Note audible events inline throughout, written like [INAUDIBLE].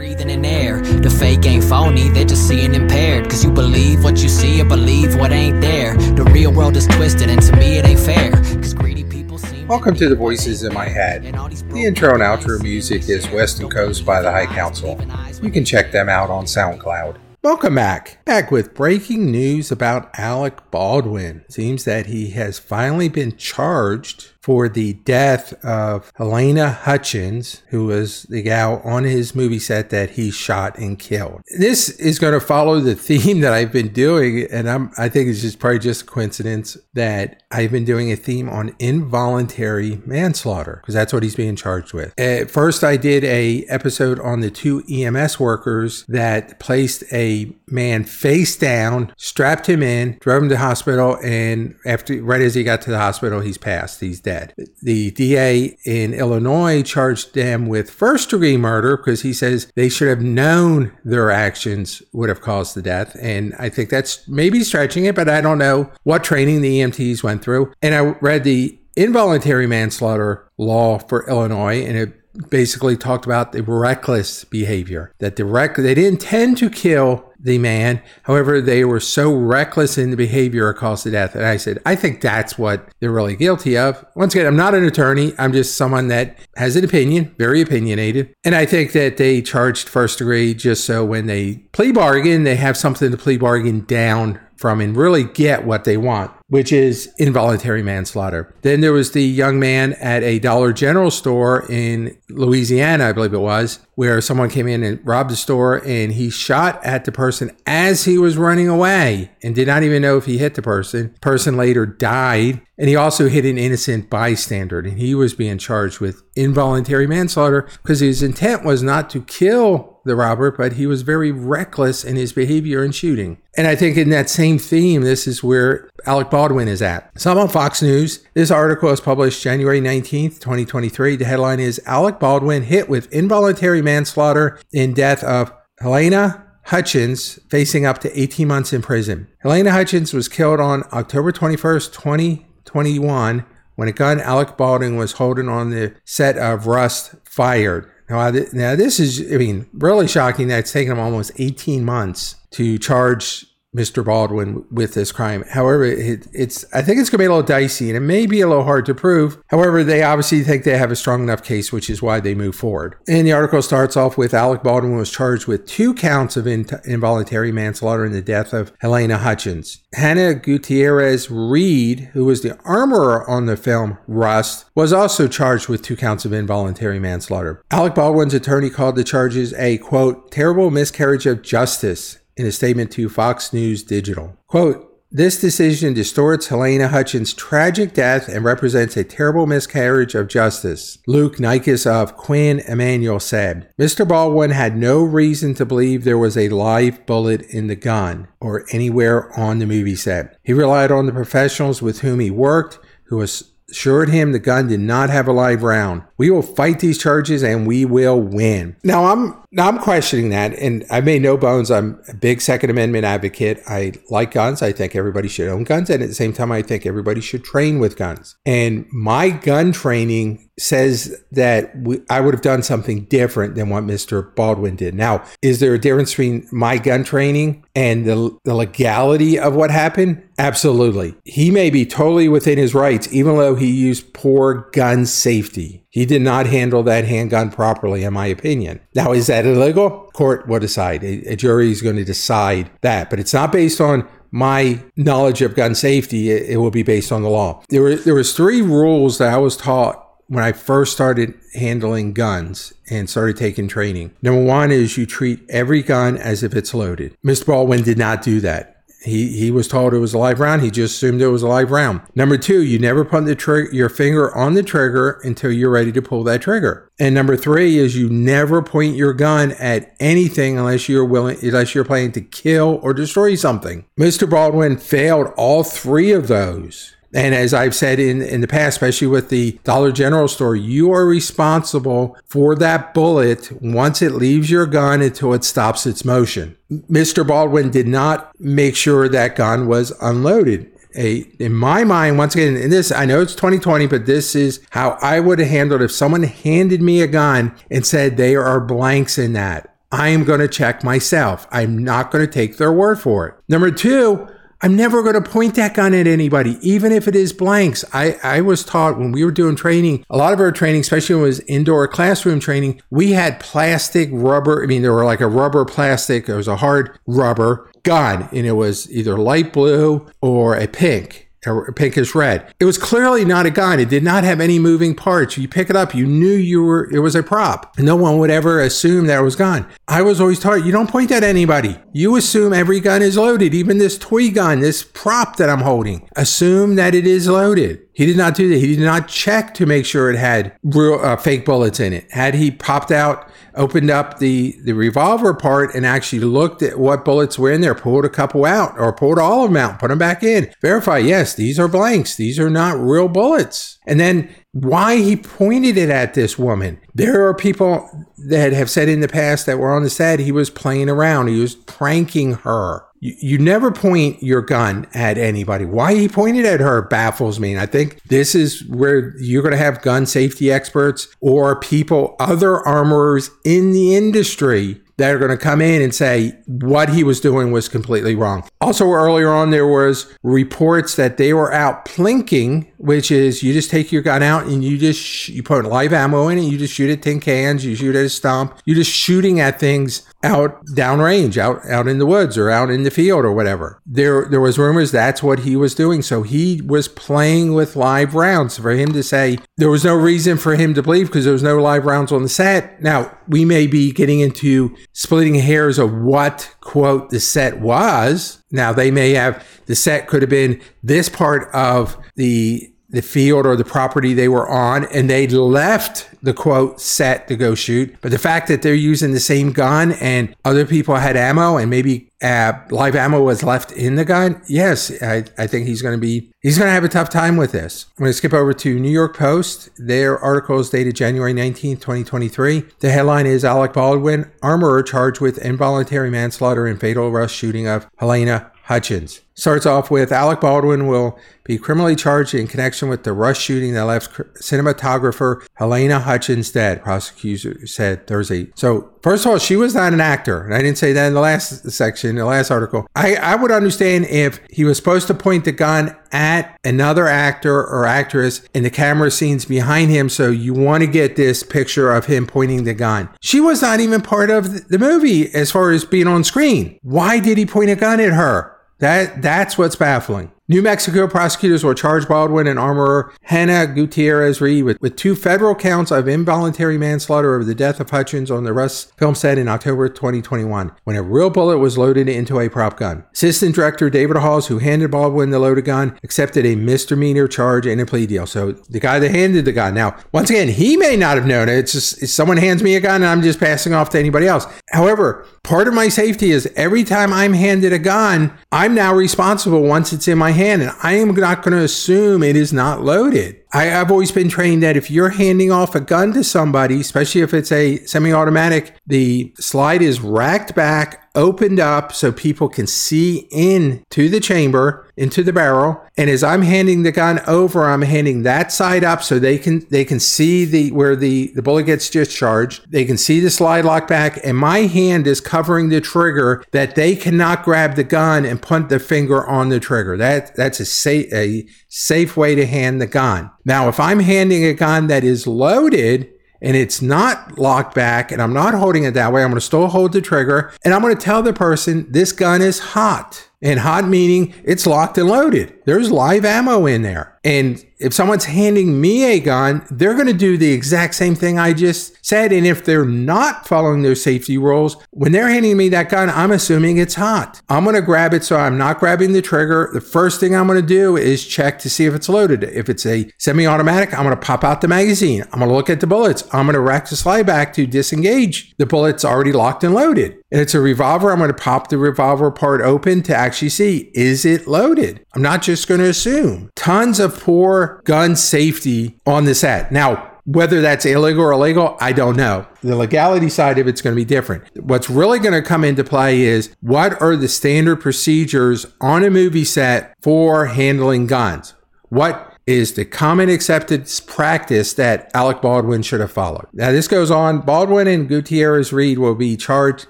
breathing in air. The fake ain't phony, they're just seeing impaired. Cause you believe what you see or believe what ain't there. The real world is twisted, and to me it ain't fair. Cause greedy people seem. Welcome to the Voices in My Head. The intro and outro music is Western Coast by the High Council. You can check them out on SoundCloud. Welcome back. Back with breaking news about Alec Baldwin. Seems that he has finally been charged for the death of Halyna Hutchins, who was the gal on his movie set that he shot and killed. This is going to follow the [LAUGHS] theme that I've been doing, and I'm I think it's just probably just a coincidence that I've been doing a theme on involuntary manslaughter because that's what he's being charged with. At first, I did a episode on the two EMS workers that placed a man face down, strapped him in, drove him to hospital, and after right as he got to the hospital, he's passed. He's dead dead. The DA in Illinois charged them with first degree murder because he says they should have known their actions would have caused the death. And I think that's maybe stretching it, but I don't know what training the EMTs went through. And I read the involuntary manslaughter law for Illinois, and it basically talked about the reckless behavior that the rec- they didn't intend to kill the man. However, they were so reckless in the behavior it caused the death. And I said, I think that's what they're really guilty of. Once again, I'm not an attorney. I'm just someone that has an opinion, very opinionated. And I think that they charged first degree just so when they plea bargain, they have something to plea bargain down from and really get what they want, which is involuntary manslaughter. Then there was the young man at a Dollar General store in Louisiana, I believe it was, where someone came in and robbed the store and he shot at the person as he was running away and did not even know if he hit the person. Person later died and he also hit an innocent bystander and he was being charged with involuntary manslaughter because his intent was not to kill the robber, but he was very reckless in his behavior in shooting. And I think in that same theme, this is where Alec Baldwin is at. So I'm on Fox News. This article is published January 19th, 2023. The headline is Alec Baldwin hit with involuntary manslaughter in death of Halyna Hutchins facing up to 18 months in prison. Halyna Hutchins was killed on October 21st, 2021 when a gun Alec Baldwin was holding on the set of Rust fired. Now, now this is, I mean, really shocking that it's taken them almost 18 months to charge Mr. Baldwin with this crime. However, it, it's I think it's going to be a little dicey and it may be a little hard to prove. However, they obviously think they have a strong enough case, which is why they move forward. And the article starts off with Alec Baldwin was charged with two counts of in, involuntary manslaughter in the death of Halyna Hutchins. Hannah Gutierrez Reed, who was the armorer on the film Rust, was also charged with two counts of involuntary manslaughter. Alec Baldwin's attorney called the charges a quote terrible miscarriage of justice in a statement to Fox News Digital. Quote, this decision distorts Halyna Hutchins' tragic death and represents a terrible miscarriage of justice, Luke Nikas of Quinn Emanuel said. Mr. Baldwin had no reason to believe there was a live bullet in the gun or anywhere on the movie set. He relied on the professionals with whom he worked, who assured him the gun did not have a live round. We will fight these charges and we will win. Now I'm now I'm questioning that, and I made no bones. I'm a big Second Amendment advocate. I like guns. I think everybody should own guns, and at the same time, I think everybody should train with guns. And my gun training says that we, I would have done something different than what Mr. Baldwin did. Now, is there a difference between my gun training and the, the legality of what happened? Absolutely. He may be totally within his rights, even though he used poor gun safety. He did not handle that handgun properly, in my opinion. Now, is that illegal? Court will decide. A, a jury is going to decide that, but it's not based on my knowledge of gun safety. It, it will be based on the law. There were there was three rules that I was taught when I first started handling guns and started taking training. Number one is you treat every gun as if it's loaded. Mr. Baldwin did not do that. He he was told it was a live round. He just assumed it was a live round. Number two, you never put the tr- your finger on the trigger until you're ready to pull that trigger. And number three is you never point your gun at anything unless you're willing, unless you're planning to kill or destroy something. Mr. Baldwin failed all three of those. And as I've said in, in the past, especially with the Dollar General store, you are responsible for that bullet once it leaves your gun until it stops its motion. Mr. Baldwin did not make sure that gun was unloaded. A, in my mind, once again, in this, I know it's 2020, but this is how I would have handled if someone handed me a gun and said there are blanks in that. I am going to check myself. I'm not going to take their word for it. Number two, I'm never going to point that gun at anybody, even if it is blanks. I, I was taught when we were doing training, a lot of our training, especially when it was indoor classroom training, we had plastic rubber. I mean, there were like a rubber plastic, there was a hard rubber gun, and it was either light blue or a pink or pinkish red. It was clearly not a gun. It did not have any moving parts. You pick it up, you knew you were it was a prop. No one would ever assume that it was gun. I was always taught you don't point at anybody. You assume every gun is loaded, even this toy gun, this prop that I'm holding. Assume that it is loaded. He did not do that. He did not check to make sure it had real uh, fake bullets in it. Had he popped out opened up the, the revolver part and actually looked at what bullets were in there, pulled a couple out or pulled all of them out, put them back in, verify, yes, these are blanks. These are not real bullets. And then why he pointed it at this woman. There are people that have said in the past that were on the set he was playing around, he was pranking her. You, never point your gun at anybody. Why he pointed at her baffles me. And I think this is where you're going to have gun safety experts or people, other armorers in the industry that are going to come in and say what he was doing was completely wrong. Also, earlier on, there was reports that they were out plinking, which is you just take your gun out and you just sh- you put live ammo in it, you just shoot at tin cans, you shoot at a stump, you're just shooting at things out downrange, out out in the woods or out in the field or whatever. There there was rumors that's what he was doing. So he was playing with live rounds. For him to say there was no reason for him to believe because there was no live rounds on the set. Now we may be getting into splitting hairs of what quote the set was. Now they may have the set could have been this part of the the field or the property they were on and they left the quote set to go shoot. But the fact that they're using the same gun and other people had ammo and maybe uh, live ammo was left in the gun, yes, I, I think he's going to be he's going to have a tough time with this. I'm going to skip over to New York Post. Their article is dated January 19th, 2023. The headline is Alec Baldwin, armorer charged with involuntary manslaughter and fatal Rust shooting of Halyna Hutchins. Starts off with Alec Baldwin will be criminally charged in connection with the Rust shooting that left cinematographer Halyna Hutchins dead, prosecutor said Thursday. So, first of all, she was not an actor. And I didn't say that in the last section, the last article. I, I would understand if he was supposed to point the gun at another actor or actress in the camera scenes behind him. So you want to get this picture of him pointing the gun. She was not even part of the movie as far as being on screen. Why did he point a gun at her? That that's what's baffling. New Mexico prosecutors will charge Baldwin and armorer Hannah Gutierrez Reed with, with two federal counts of involuntary manslaughter over the death of Hutchins on the Rust film set in October 2021 when a real bullet was loaded into a prop gun. Assistant director David Halls, who handed Baldwin the loaded gun, accepted a misdemeanor charge and a plea deal. So the guy that handed the gun. Now, once again, he may not have known it. It's just someone hands me a gun and I'm just passing off to anybody else. However, part of my safety is every time I'm handed a gun, I'm now responsible once it's in my hand and I am not going to assume it is not loaded. I, have always been trained that if you're handing off a gun to somebody, especially if it's a semi automatic, the slide is racked back, opened up so people can see into the chamber, into the barrel. And as I'm handing the gun over, I'm handing that side up so they can they can see the where the, the bullet gets discharged. They can see the slide lock back, and my hand is covering the trigger that they cannot grab the gun and put the finger on the trigger. That that's a safe a safe way to hand the gun. Now, if I'm handing a gun that is loaded and it's not locked back and I'm not holding it that way, I'm going to still hold the trigger and I'm going to tell the person this gun is hot. And hot meaning it's locked and loaded. There's live ammo in there. And if someone's handing me a gun, they're going to do the exact same thing I just said. And if they're not following those safety rules, when they're handing me that gun, I'm assuming it's hot. I'm going to grab it so I'm not grabbing the trigger. The first thing I'm going to do is check to see if it's loaded. If it's a semi automatic, I'm going to pop out the magazine. I'm going to look at the bullets. I'm going to rack the slide back to disengage. The bullet's already locked and loaded. And it's a revolver. I'm going to pop the revolver part open to actually see is it loaded? I'm not just going to assume. Tons of poor gun safety on the set. Now, whether that's illegal or illegal, I don't know. The legality side of it's going to be different. What's really going to come into play is what are the standard procedures on a movie set for handling guns? What is the common accepted practice that Alec Baldwin should have followed. Now, this goes on. Baldwin and Gutierrez Reed will be charged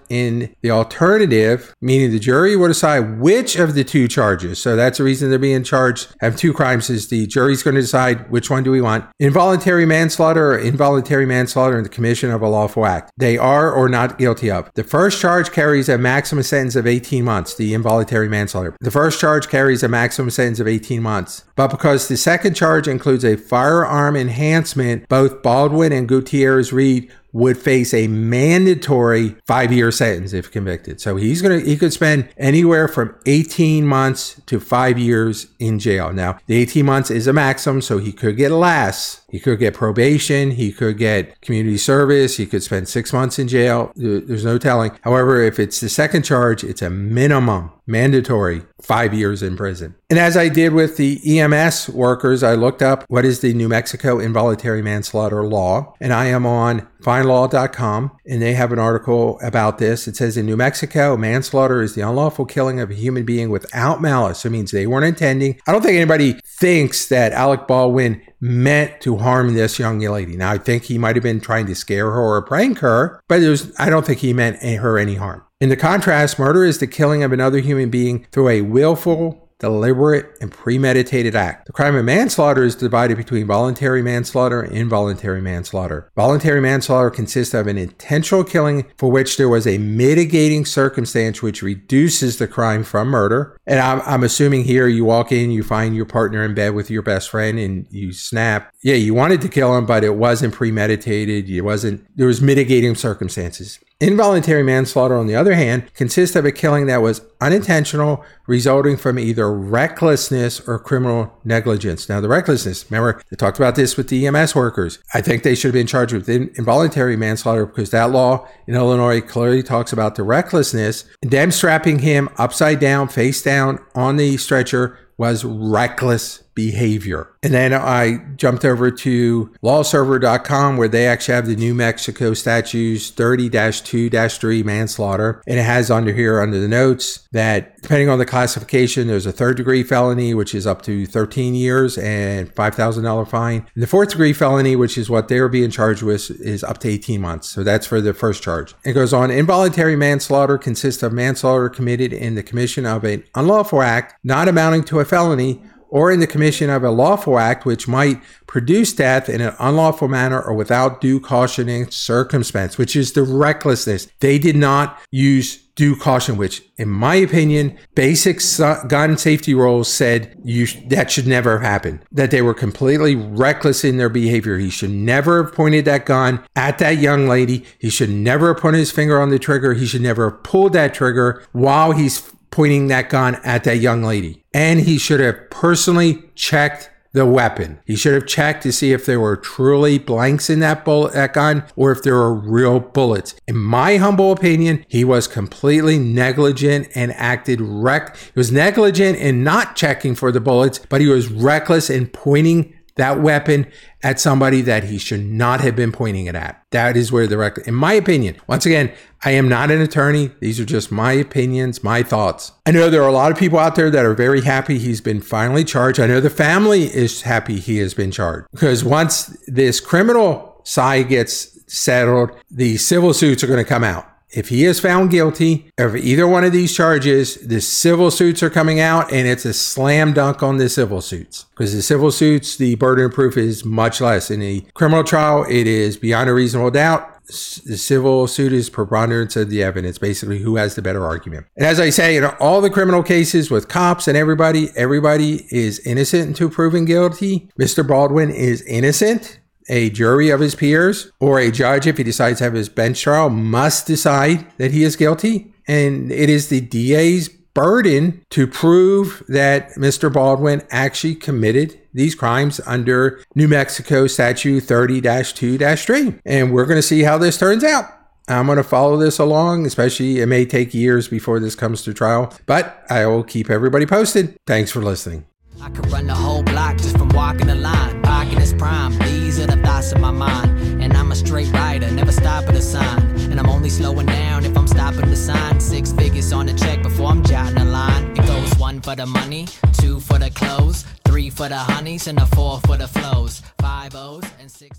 in the alternative, meaning the jury will decide which of the two charges. So that's the reason they're being charged. Have two crimes is the jury's going to decide which one do we want involuntary manslaughter or involuntary manslaughter in the commission of a lawful act. They are or not guilty of. The first charge carries a maximum sentence of 18 months, the involuntary manslaughter. The first charge carries a maximum sentence of 18 months. But because the second charge includes a firearm enhancement, both Baldwin and Gutierrez Reed would face a mandatory five year sentence if convicted. So he's going to, he could spend anywhere from 18 months to five years in jail. Now, the 18 months is a maximum, so he could get less. He could get probation. He could get community service. He could spend six months in jail. There's no telling. However, if it's the second charge, it's a minimum mandatory five years in prison. And as I did with the EMS workers, I looked up what is the New Mexico involuntary manslaughter law, and I am on findlaw.com, and they have an article about this. It says in New Mexico, manslaughter is the unlawful killing of a human being without malice. It means they weren't intending. I don't think anybody thinks that Alec Baldwin meant to harm this young lady. Now, I think he might have been trying to scare her or prank her, but was, I don't think he meant her any harm. In the contrast, murder is the killing of another human being through a willful, deliberate, and premeditated act. The crime of manslaughter is divided between voluntary manslaughter and involuntary manslaughter. Voluntary manslaughter consists of an intentional killing for which there was a mitigating circumstance which reduces the crime from murder. And I'm, I'm assuming here you walk in, you find your partner in bed with your best friend, and you snap. Yeah, you wanted to kill him, but it wasn't premeditated. It wasn't, there was mitigating circumstances. Involuntary manslaughter, on the other hand, consists of a killing that was unintentional, resulting from either recklessness or criminal negligence. Now, the recklessness, remember, they talked about this with the EMS workers. I think they should have been charged with involuntary manslaughter because that law in Illinois clearly talks about the recklessness. And them strapping him upside down, face down on the stretcher was reckless behavior. And then I jumped over to lawserver.com where they actually have the New Mexico statutes 30 2 3 manslaughter. And it has under here, under the notes, that depending on the classification, there's a third degree felony, which is up to 13 years and $5,000 fine. And the fourth degree felony, which is what they're being charged with, is up to 18 months. So that's for the first charge. It goes on involuntary manslaughter consists of manslaughter committed in the commission of an unlawful act not amounting to a felony or in the commission of a lawful act which might produce death in an unlawful manner or without due caution and circumstance, which is the recklessness. They did not use due caution, which, in my opinion, basic gun safety rules said you that should never happen. That they were completely reckless in their behavior. He should never have pointed that gun at that young lady. He should never have put his finger on the trigger. He should never have pulled that trigger while he's pointing that gun at that young lady. And he should have personally checked the weapon. He should have checked to see if there were truly blanks in that bullet, that gun, or if there were real bullets. In my humble opinion, he was completely negligent and acted wreck. He was negligent in not checking for the bullets, but he was reckless in pointing that weapon at somebody that he should not have been pointing it at. That is where the record, in my opinion, once again, I am not an attorney. These are just my opinions, my thoughts. I know there are a lot of people out there that are very happy he's been finally charged. I know the family is happy he has been charged because once this criminal side gets settled, the civil suits are going to come out. If he is found guilty of either one of these charges, the civil suits are coming out and it's a slam dunk on the civil suits. Because the civil suits, the burden of proof is much less. In a criminal trial, it is beyond a reasonable doubt. The civil suit is preponderance of the evidence, basically who has the better argument. And as I say, in all the criminal cases with cops and everybody, everybody is innocent until proven guilty. Mr. Baldwin is innocent a jury of his peers or a judge, if he decides to have his bench trial, must decide that he is guilty. And it is the DA's burden to prove that Mr. Baldwin actually committed these crimes under New Mexico Statute 30 2 3. And we're going to see how this turns out. I'm going to follow this along, especially it may take years before this comes to trial, but I will keep everybody posted. Thanks for listening. I could run the whole block just from walking the line. Parking is prime. These are the thoughts in my mind. And I'm a straight rider, never stop at a sign. And I'm only slowing down if I'm stopping the sign six figures on a check before I'm jotting a line. It goes one for the money, two for the clothes, three for the honeys, and a four for the flows. Five O's and six.